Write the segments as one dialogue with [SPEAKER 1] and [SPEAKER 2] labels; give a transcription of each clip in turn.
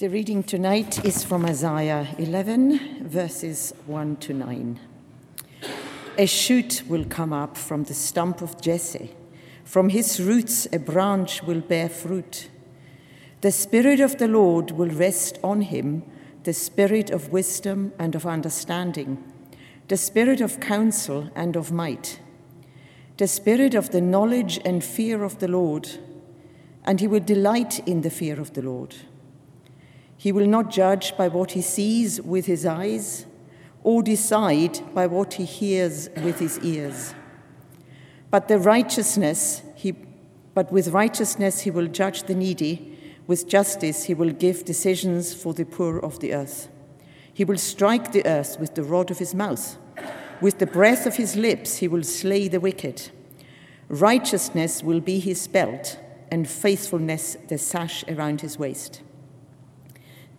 [SPEAKER 1] The reading tonight is from Isaiah 11, verses 1 to 9. A shoot will come up from the stump of Jesse. From his roots, a branch will bear fruit. The Spirit of the Lord will rest on him the Spirit of wisdom and of understanding, the Spirit of counsel and of might, the Spirit of the knowledge and fear of the Lord, and he will delight in the fear of the Lord. He will not judge by what he sees with his eyes or decide by what he hears with his ears. But the righteousness he but with righteousness he will judge the needy, with justice he will give decisions for the poor of the earth. He will strike the earth with the rod of his mouth. With the breath of his lips he will slay the wicked. Righteousness will be his belt, and faithfulness the sash around his waist.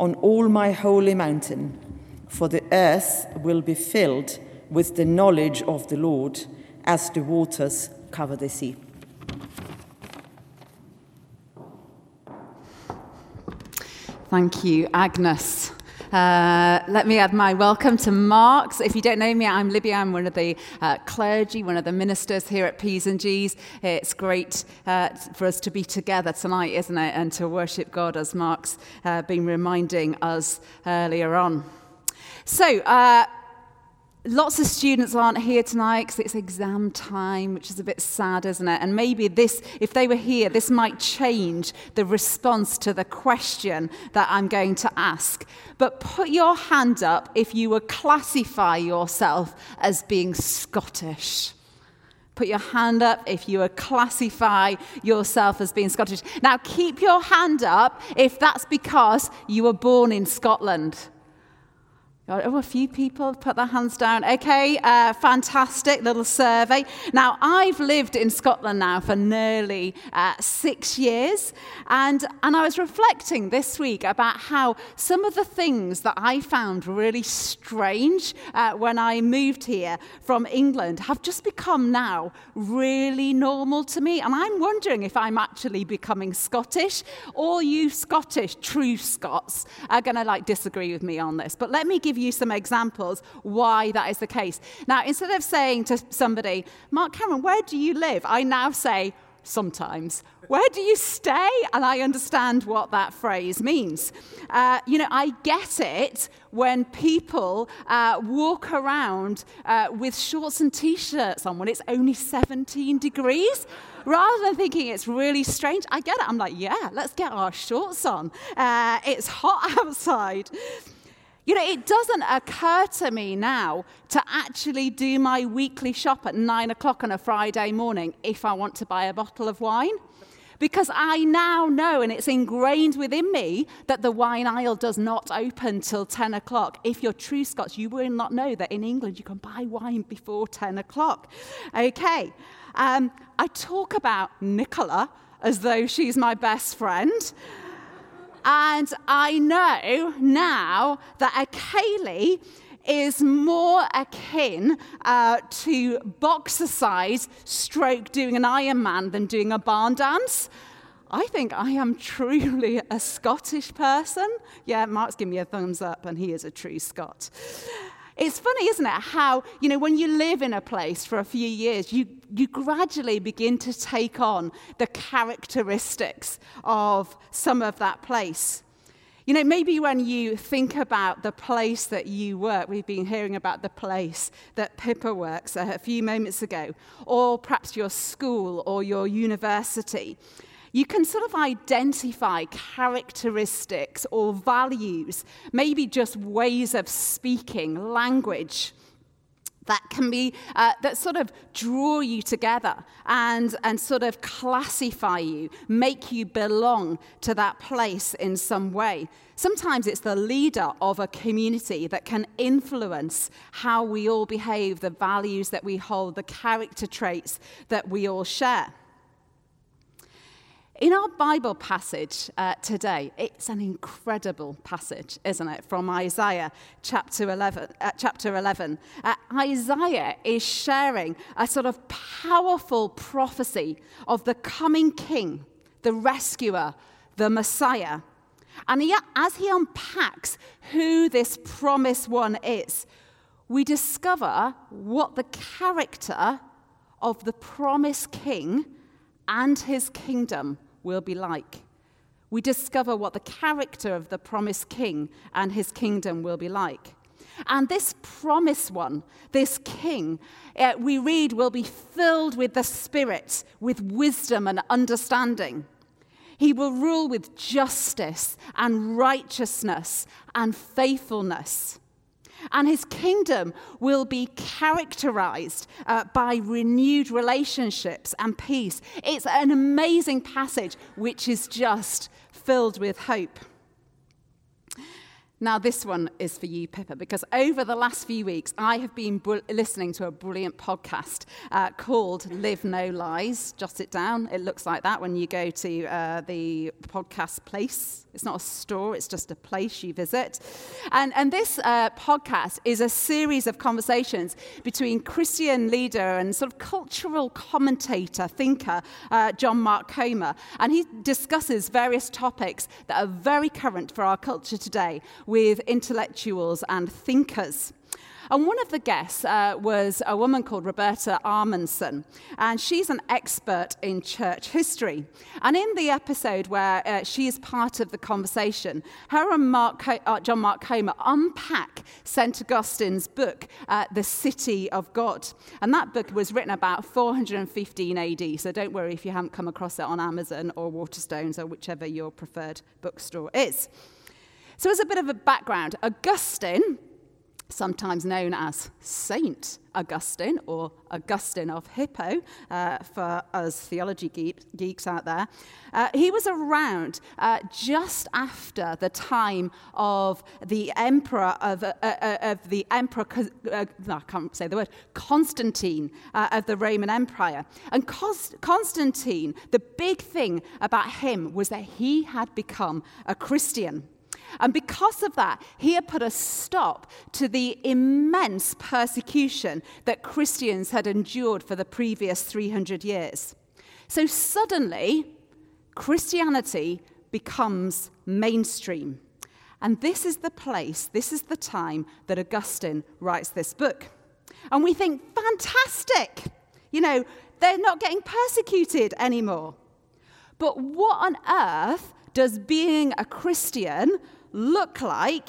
[SPEAKER 1] on all my holy mountain, for the earth will be filled with the knowledge of the Lord as the waters cover the sea.
[SPEAKER 2] Thank you, Agnes. Uh, let me add my welcome to Marks. If you don't know me, I'm Libby. I'm one of the uh, clergy, one of the ministers here at P's and G's. It's great uh, for us to be together tonight, isn't it? And to worship God, as Mark's uh, been reminding us earlier on. So, uh, Lots of students aren't here tonight because it's exam time, which is a bit sad, isn't it? And maybe this, if they were here, this might change the response to the question that I'm going to ask. But put your hand up if you would classify yourself as being Scottish. Put your hand up if you would classify yourself as being Scottish. Now, keep your hand up if that's because you were born in Scotland. Oh, a few people put their hands down. Okay, uh, fantastic little survey. Now, I've lived in Scotland now for nearly uh, six years, and, and I was reflecting this week about how some of the things that I found really strange uh, when I moved here from England have just become now really normal to me. And I'm wondering if I'm actually becoming Scottish, or you Scottish, true Scots, are going to like disagree with me on this. But let me give give you some examples why that is the case. Now, instead of saying to somebody, Mark Cameron, where do you live? I now say, sometimes. Where do you stay? And I understand what that phrase means. Uh, you know, I get it when people uh, walk around uh, with shorts and t shirts on when it's only 17 degrees. Rather than thinking it's really strange, I get it. I'm like, yeah, let's get our shorts on. Uh, it's hot outside. You know, it doesn't occur to me now to actually do my weekly shop at nine o'clock on a Friday morning if I want to buy a bottle of wine. Because I now know, and it's ingrained within me, that the wine aisle does not open till 10 o'clock. If you're true Scots, you will not know that in England you can buy wine before 10 o'clock. Okay. Um, I talk about Nicola as though she's my best friend. And I know now that a ceilidh is more akin uh, to size, stroke doing an Ironman than doing a barn dance. I think I am truly a Scottish person. Yeah, Mark's giving me a thumbs up, and he is a true Scot. It's funny, isn't it? How, you know, when you live in a place for a few years, you, you gradually begin to take on the characteristics of some of that place. You know, maybe when you think about the place that you work, we've been hearing about the place that Pippa works a few moments ago, or perhaps your school or your university you can sort of identify characteristics or values, maybe just ways of speaking, language that can be uh, that sort of draw you together and and sort of classify you make you belong to that place in some way. Sometimes it's the leader of a community that can influence how we all behave the values that we hold the character traits that we all share in our Bible passage uh, today, it's an incredible passage, isn't it, from Isaiah chapter 11. Uh, chapter 11. Uh, Isaiah is sharing a sort of powerful prophecy of the coming king, the rescuer, the Messiah. And he, as he unpacks who this promised one is, we discover what the character of the promised king and his kingdom will be like. We discover what the character of the promised king and his kingdom will be like. And this promised one, this king, uh, we read will be filled with the Spirit, with wisdom and understanding. He will rule with justice and righteousness and faithfulness and his kingdom will be characterized uh, by renewed relationships and peace. It's an amazing passage which is just filled with hope. Now, this one is for you, Pippa, because over the last few weeks, I have been br- listening to a brilliant podcast uh, called Live No Lies. Jot it down. It looks like that when you go to uh, the podcast place. It's not a store, it's just a place you visit. And, and this uh, podcast is a series of conversations between Christian leader and sort of cultural commentator, thinker, uh, John Mark Comer. And he discusses various topics that are very current for our culture today with intellectuals and thinkers. And one of the guests uh, was a woman called Roberta Amundsen, and she's an expert in church history. And in the episode where uh, she is part of the conversation, her and Mark uh, John Mark Comer unpack St. Augustine's book, uh, The City of God. And that book was written about 415 AD, so don't worry if you haven't come across it on Amazon or Waterstones or whichever your preferred bookstore is. So, as a bit of a background, Augustine sometimes known as Saint Augustine or Augustine of Hippo uh, for us theology geeks out there. Uh, he was around uh, just after the time of the emperor of, uh, uh, of the emperor, uh, I can't say the word, Constantine of the Roman Empire. And Constantine, the big thing about him was that he had become a Christian. And because of that, he had put a stop to the immense persecution that Christians had endured for the previous 300 years. So suddenly, Christianity becomes mainstream. And this is the place, this is the time that Augustine writes this book. And we think, fantastic! You know, they're not getting persecuted anymore. But what on earth does being a Christian look like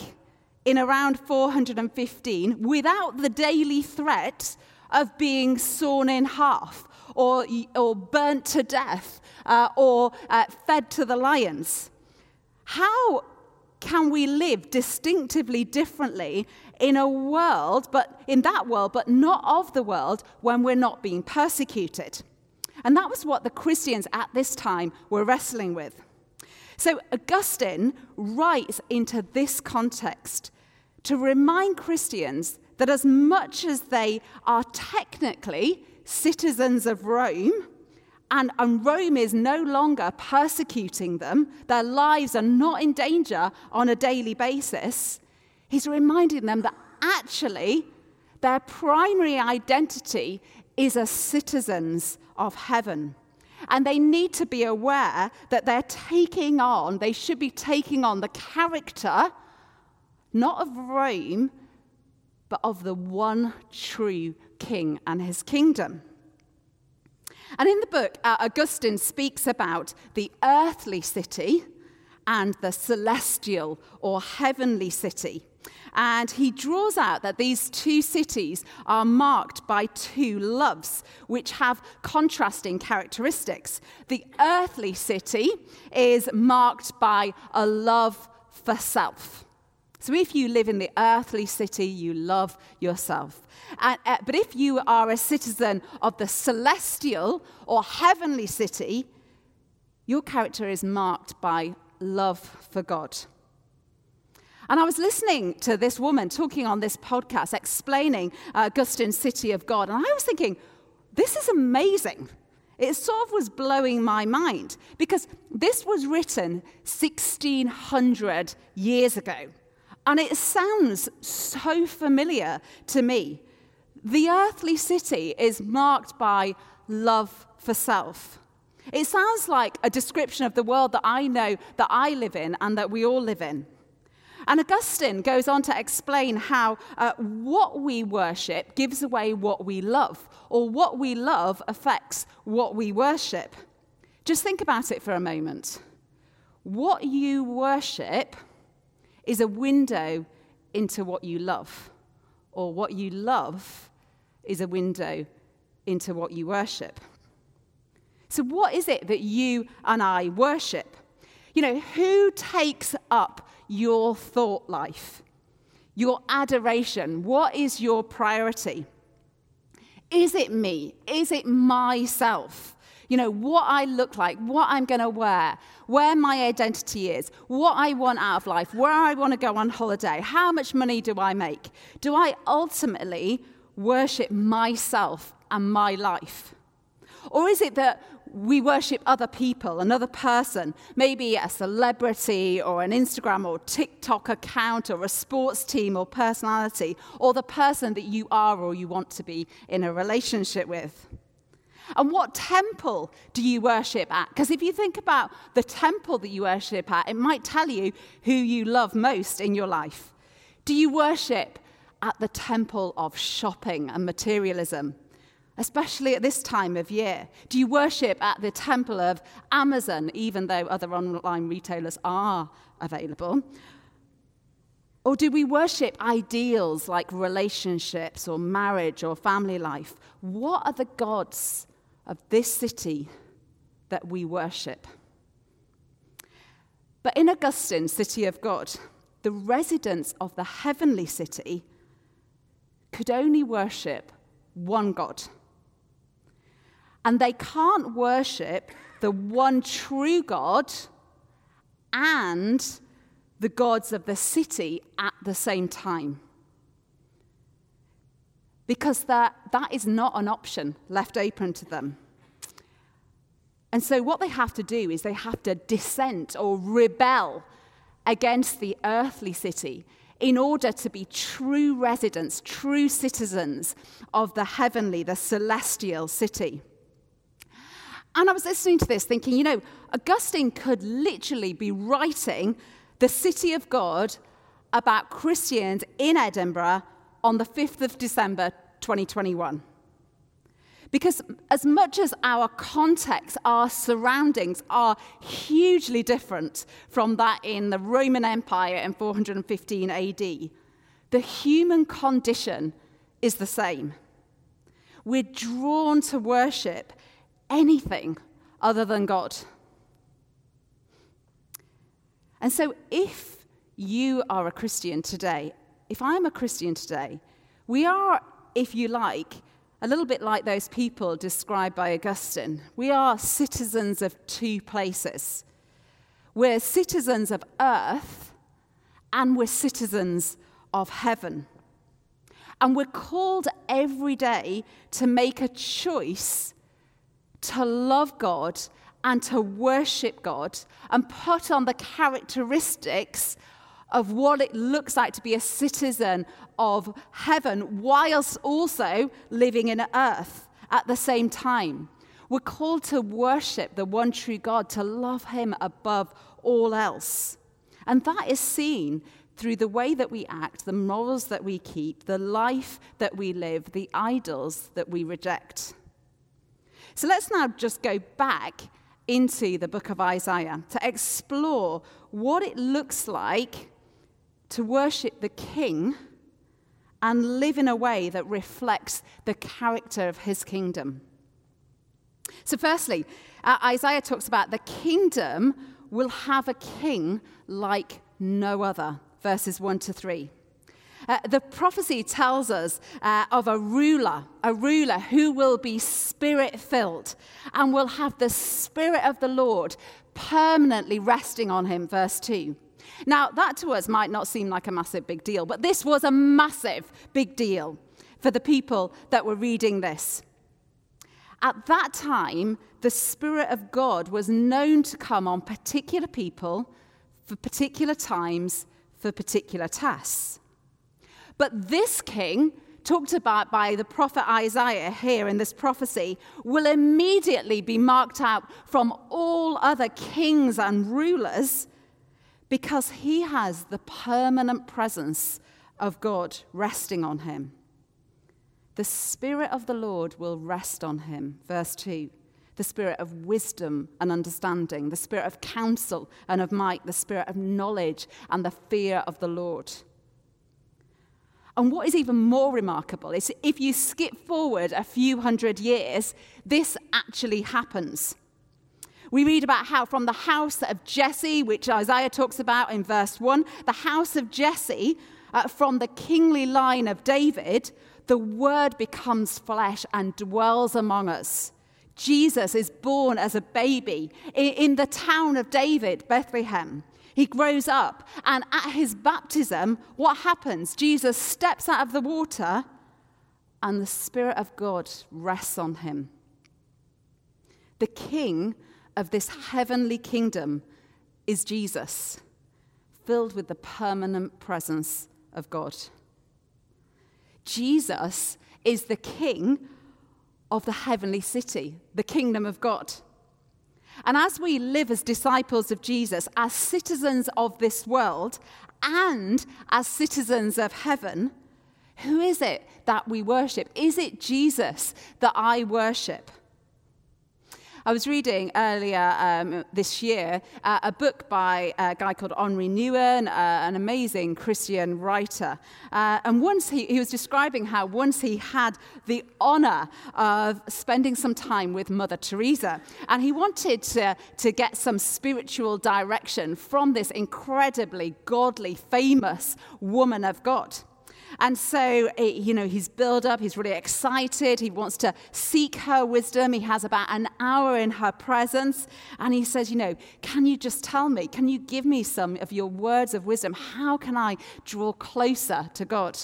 [SPEAKER 2] in around 415 without the daily threat of being sawn in half or, or burnt to death uh, or uh, fed to the lions? How can we live distinctively differently in a world, but in that world, but not of the world, when we're not being persecuted? And that was what the Christians at this time were wrestling with. So Augustine writes into this context to remind Christians that as much as they are technically citizens of Rome, and, and, Rome is no longer persecuting them, their lives are not in danger on a daily basis, he's reminding them that actually their primary identity is as citizens of heaven. And they need to be aware that they're taking on, they should be taking on the character, not of Rome, but of the one true king and his kingdom. And in the book, uh, Augustine speaks about the earthly city and the celestial or heavenly city. And he draws out that these two cities are marked by two loves, which have contrasting characteristics. The earthly city is marked by a love for self. So if you live in the earthly city, you love yourself. Uh, uh, but if you are a citizen of the celestial or heavenly city, your character is marked by love for God. And I was listening to this woman talking on this podcast, explaining uh, Augustine's City of God, and I was thinking, this is amazing. It sort of was blowing my mind because this was written 1600 years ago. And it sounds so familiar to me. The earthly city is marked by love for self. It sounds like a description of the world that I know that I live in and that we all live in. And Augustine goes on to explain how uh, what we worship gives away what we love, or what we love affects what we worship. Just think about it for a moment. What you worship is a window into what you love, or what you love is a window into what you worship. So, what is it that you and I worship? You know, who takes up your thought life, your adoration? What is your priority? Is it me? Is it myself? You know, what I look like, what I'm going to wear, where my identity is, what I want out of life, where I want to go on holiday, how much money do I make? Do I ultimately worship myself and my life? Or is it that we worship other people, another person, maybe a celebrity or an Instagram or TikTok account or a sports team or personality, or the person that you are or you want to be in a relationship with? And what temple do you worship at? Because if you think about the temple that you worship at, it might tell you who you love most in your life. Do you worship at the temple of shopping and materialism? Especially at this time of year? Do you worship at the temple of Amazon, even though other online retailers are available? Or do we worship ideals like relationships or marriage or family life? What are the gods of this city that we worship? But in Augustine, City of God, the residents of the heavenly city could only worship one God and they can't worship the one true God and the gods of the city at the same time. Because that, that is not an option left open to them. And so, what they have to do is they have to dissent or rebel against the earthly city in order to be true residents, true citizens of the heavenly, the celestial city. And I was listening to this thinking, you know, Augustine could literally be writing the city of God about Christians in Edinburgh on the 5th of December 2021. Because as much as our context, our surroundings are hugely different from that in the Roman Empire in 415 AD, the human condition is the same. We're drawn to worship anything other than God. And so, if you are a Christian today, if I'm a Christian today, we are, if you like, a little bit like those people described by Augustine. We are citizens of two places. We're citizens of earth and we're citizens of heaven. And we're called every day to make a choice to love God and to worship God and put on the characteristics of what it looks like to be a citizen of heaven whilst also living in earth at the same time. We're called to worship the one true God, to love Him above all else. And that is seen through the way that we act, the morals that we keep, the life that we live, the idols that we reject. So let's now just go back into the book of Isaiah to explore what it looks like to worship the king and live in a way that reflects the character of his kingdom. So, firstly, uh, Isaiah talks about the kingdom will have a king like no other. verses 1 to 3. Uh, the prophecy tells us uh, of a ruler, a ruler who will be spirit filled and will have the spirit of the Lord permanently resting on him, verse 2. Now, that to us might not seem like a massive big deal, but this was a massive big deal for the people that were reading this. At that time, the Spirit of God was known to come on particular people for particular times for particular tasks. But this king, talked about by the prophet Isaiah here in this prophecy, will immediately be marked out from all other kings and rulers because he has the permanent presence of God resting on him. The Spirit of the Lord will rest on him. Verse 2 the spirit of wisdom and understanding, the spirit of counsel and of might, the spirit of knowledge and the fear of the Lord. And what is even more remarkable is if you skip forward a few hundred years, this actually happens. We read about how from the house of Jesse, which Isaiah talks about in verse 1, the house of Jesse, uh, from the kingly line of David, the word becomes flesh and dwells among us. Jesus is born as a baby in, in the town of David, Bethlehem. He grows up, and at his baptism, what happens? Jesus steps out of the water, and the Spirit of God rests on him. The king of this heavenly kingdom is Jesus, filled with the permanent presence of God. Jesus is the king of the heavenly city, the kingdom of God. And as we live as disciples of Jesus, as citizens of this world, and as citizens of heaven, who is it that we worship? Is it Jesus that I worship? I was reading earlier um, this year uh, a book by a guy called Henri Nouwen, uh, an amazing Christian writer. Uh, and once he, he was describing how once he had the honor of spending some time with Mother Teresa, and he wanted to, to get some spiritual direction from this incredibly godly, famous woman of God. And so, eh, you know, he's built up, he's really excited. He wants to seek her wisdom. He has about an hour in her presence. And he says, you know, can you just tell me, can you give me some of your words of wisdom? How can I draw closer to God?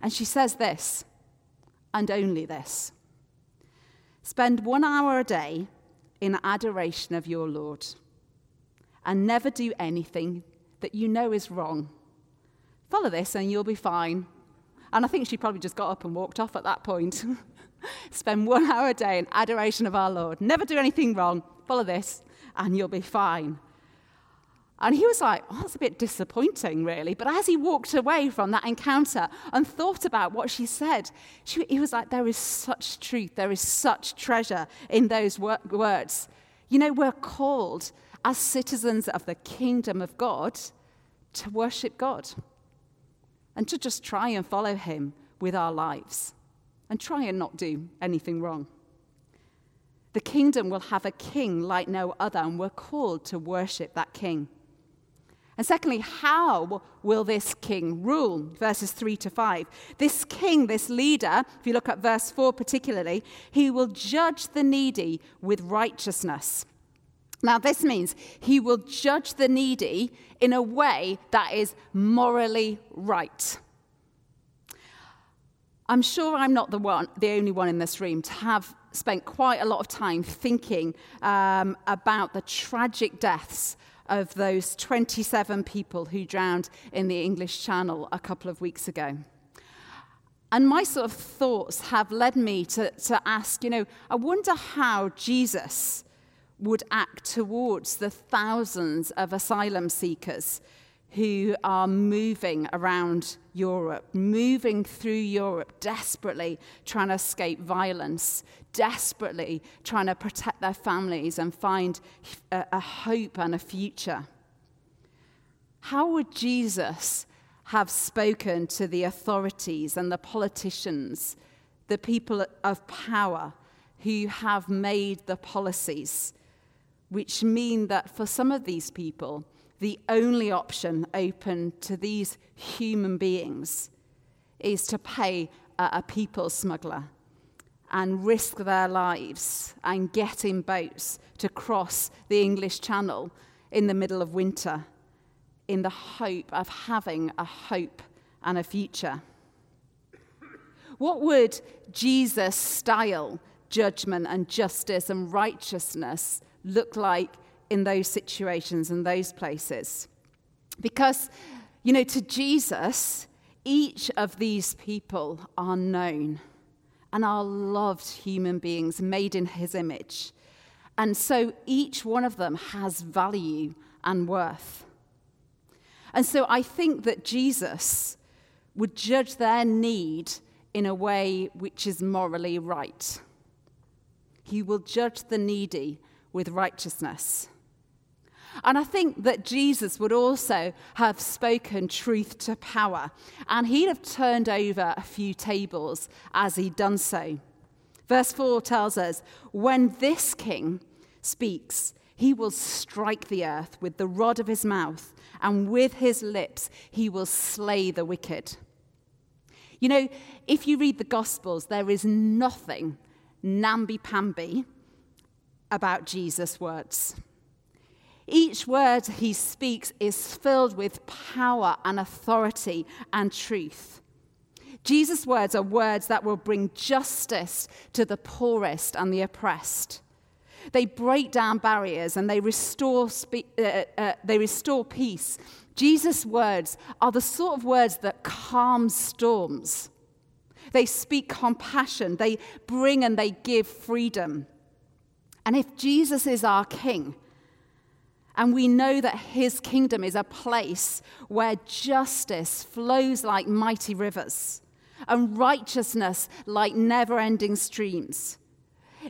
[SPEAKER 2] And she says this, and only this spend one hour a day in adoration of your Lord, and never do anything that you know is wrong Follow this and you'll be fine. And I think she probably just got up and walked off at that point. Spend one hour a day in adoration of our Lord. Never do anything wrong. Follow this and you'll be fine. And he was like, oh, that's a bit disappointing, really. But as he walked away from that encounter and thought about what she said, she, he was like, there is such truth, there is such treasure in those wor- words. You know, we're called as citizens of the kingdom of God to worship God and to just try and follow him with our lives and try and not do anything wrong. The kingdom will have a king like no other, and we're called to worship that king. And secondly, how will this king rule? Verses 3 to 5. This king, this leader, if you look at verse 4 particularly, he will judge the needy with righteousness. Now, this means he will judge the needy in a way that is morally right. I'm sure I'm not the, one, the only one in this room to have spent quite a lot of time thinking um, about the tragic deaths of those 27 people who drowned in the English Channel a couple of weeks ago. And my sort of thoughts have led me to, to ask, you know, I wonder how Jesus would act towards the thousands of asylum seekers who are moving around Europe, moving through Europe, desperately trying to escape violence, desperately trying to protect their families and find a, a hope and a future. How would Jesus have spoken to the authorities and the politicians, the people of power who have made the policies? Which mean that for some of these people, the only option open to these human beings is to pay a, people smuggler and risk their lives and get in boats to cross the English Channel in the middle of winter in the hope of having a hope and a future. What would Jesus' style judgment and justice and righteousness look like in those situations and those places? Because, you know, to Jesus, each of these people are known and are loved human beings made in his image. And so each one of them has value and worth. And so I think that Jesus would judge their need in a way which is morally right. He will judge the needy with righteousness. And I think that Jesus would also have spoken truth to power, and he'd have turned over a few tables as he'd done so. Verse 4 tells us when this king speaks, he will strike the earth with the rod of his mouth, and with his lips he will slay the wicked. You know, if you read the Gospels, there is nothing namby pamby about Jesus' words. Each word he speaks is filled with power and authority and truth. Jesus' words are words that will bring justice to the poorest and the oppressed. They break down barriers and they restore, spe- uh, uh, they restore peace. Jesus' words are the sort of words that calm storms. They speak compassion, they bring and they give freedom. And if Jesus is our King, and we know that his kingdom is a place where justice flows like mighty rivers and righteousness like never ending streams.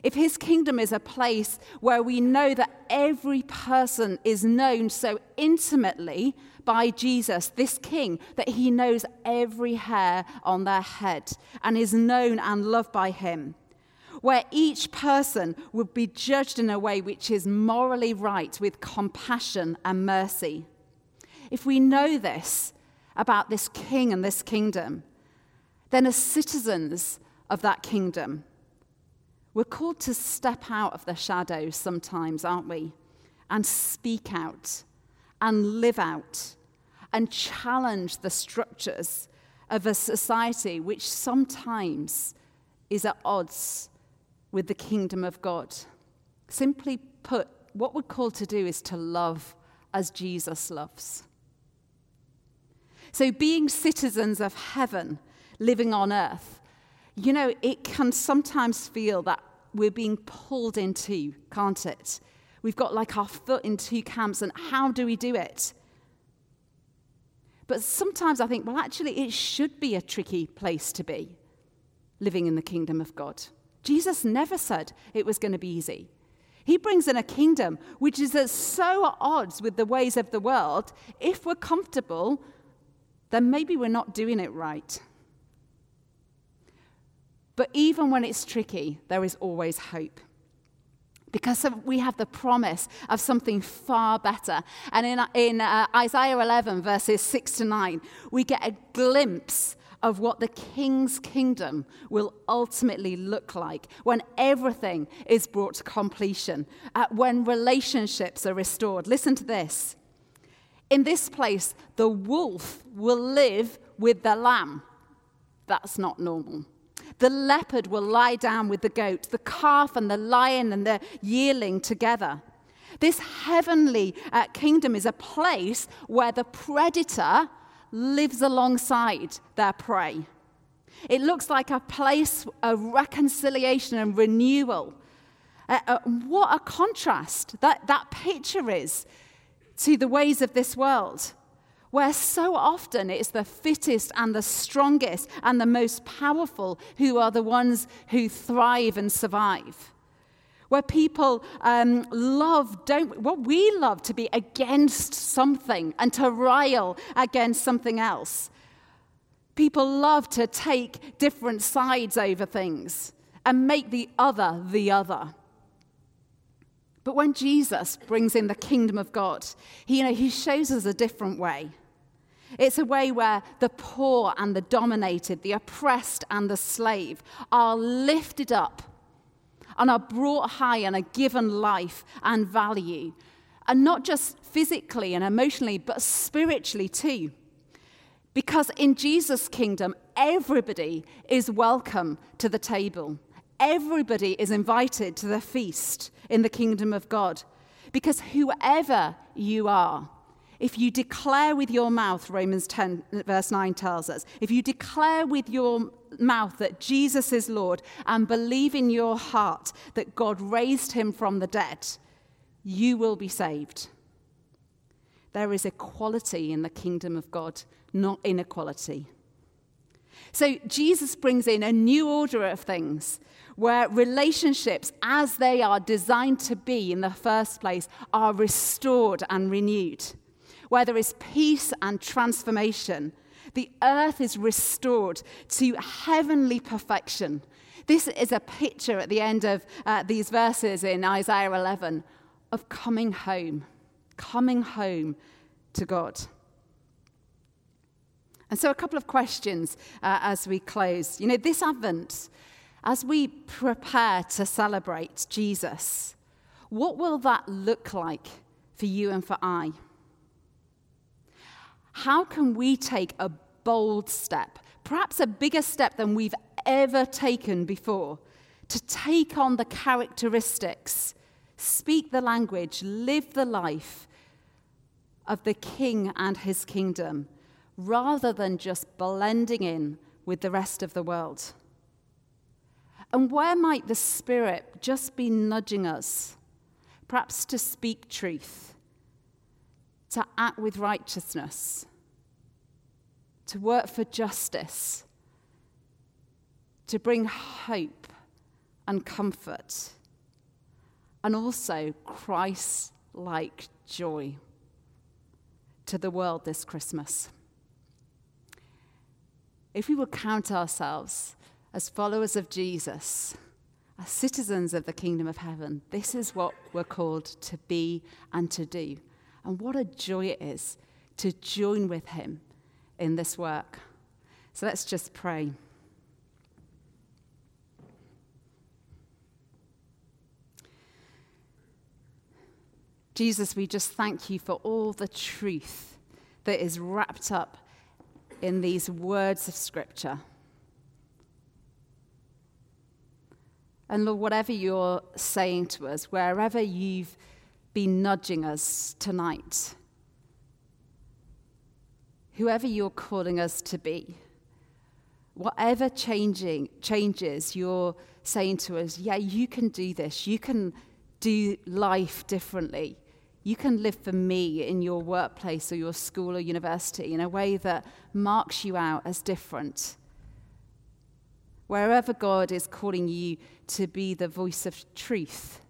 [SPEAKER 2] If his kingdom is a place where we know that every person is known so intimately by Jesus, this king, that he knows every hair on their head and is known and loved by him where each person would be judged in a way which is morally right with compassion and mercy. If we know this about this king and this kingdom, then as citizens of that kingdom, we're called to step out of the shadows sometimes, aren't we? And speak out and live out and challenge the structures of a society which sometimes is at odds with the kingdom of God. Simply put, what we're called to do is to love as Jesus loves. So, being citizens of heaven, living on earth, you know, it can sometimes feel that we're being pulled in two, can't it? We've got like our foot in two camps, and how do we do it? But sometimes I think, well, actually, it should be a tricky place to be, living in the kingdom of God. Jesus never said it was going to be easy. He brings in a kingdom which is at so at odds with the ways of the world. If we're comfortable, then maybe we're not doing it right. But even when it's tricky, there is always hope. Because we have the promise of something far better. And in, in uh, Isaiah 11, verses 6 to 9, we get a glimpse of what the king's kingdom will ultimately look like when everything is brought to completion, uh, when relationships are restored. Listen to this. In this place, the wolf will live with the lamb. That's not normal. The leopard will lie down with the goat, the calf and the lion and the yearling together. This heavenly uh, kingdom is a place where the predator lives alongside their prey. It looks like a place of reconciliation and renewal. Uh, uh, what a contrast that, that picture is to the ways of this world, where so often it's the fittest and the strongest and the most powerful who are the ones who thrive and survive where people um, love, don't, what we love to be against something and to rile against something else. People love to take different sides over things and make the other the other. But when Jesus brings in the kingdom of God, he, you know, he shows us a different way. It's a way where the poor and the dominated, the oppressed and the slave are lifted up and are brought high and are given life and value. And not just physically and emotionally, but spiritually too. Because in Jesus' kingdom, everybody is welcome to the table. Everybody is invited to the feast in the kingdom of God. Because whoever you are, if you declare with your mouth, Romans 10, verse 9 tells us, if you declare with your mouth that Jesus is Lord and believe in your heart that God raised him from the dead, you will be saved. There is equality in the kingdom of God, not inequality. So Jesus brings in a new order of things where relationships, as they are designed to be in the first place, are restored and renewed, where there is peace and transformation. The earth is restored to heavenly perfection. This is a picture at the end of uh, these verses in Isaiah 11 of coming home, coming home to God. And so, a couple of questions uh, as we close. You know, this Advent, as we prepare to celebrate Jesus, what will that look like for you and for I? How can we take a bold step, perhaps a bigger step than we've ever taken before, to take on the characteristics, speak the language, live the life of the King and his kingdom? rather than just blending in with the rest of the world? And where might the Spirit just be nudging us, perhaps to speak truth, to act with righteousness, to work for justice, to bring hope and comfort, and also Christ like joy to the world this Christmas? if we will count ourselves as followers of Jesus, as citizens of the kingdom of heaven, this is what we're called to be and to do. And what a joy it is to join with him in this work. So let's just pray. Jesus, we just thank you for all the truth that is wrapped up in these words of Scripture. And Lord, whatever you're saying to us, wherever you've been nudging us tonight, whoever you're calling us to be, whatever changing changes you're saying to us, yeah, you can do this. You can do life differently. You can live for me in your workplace or your school or university in a way that marks you out as different. Wherever God is calling you to be the voice of truth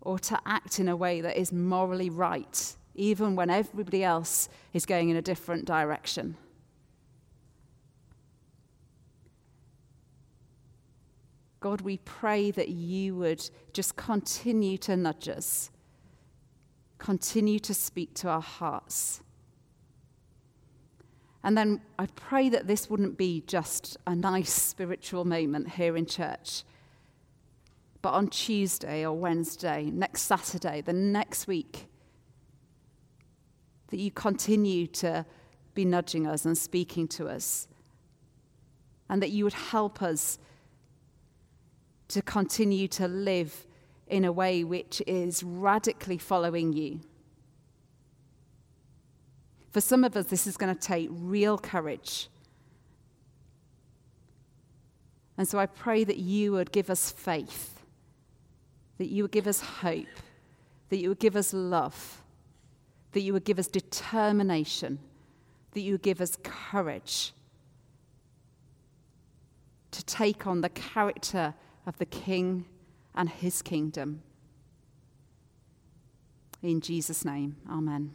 [SPEAKER 2] or to act in a way that is morally right, even when everybody else is going in a different direction. God, we pray that you would just continue to nudge us continue to speak to our hearts. And then I pray that this wouldn't be just a nice spiritual moment here in church, but on Tuesday or Wednesday, next Saturday, the next week, that you continue to be nudging us and speaking to us, and that you would help us to continue to live in a way which is radically following you. For some of us, this is going to take real courage. And so I pray that you would give us faith, that you would give us hope, that you would give us love, that you would give us determination, that you would give us courage to take on the character of the King and his kingdom. In Jesus' name, amen.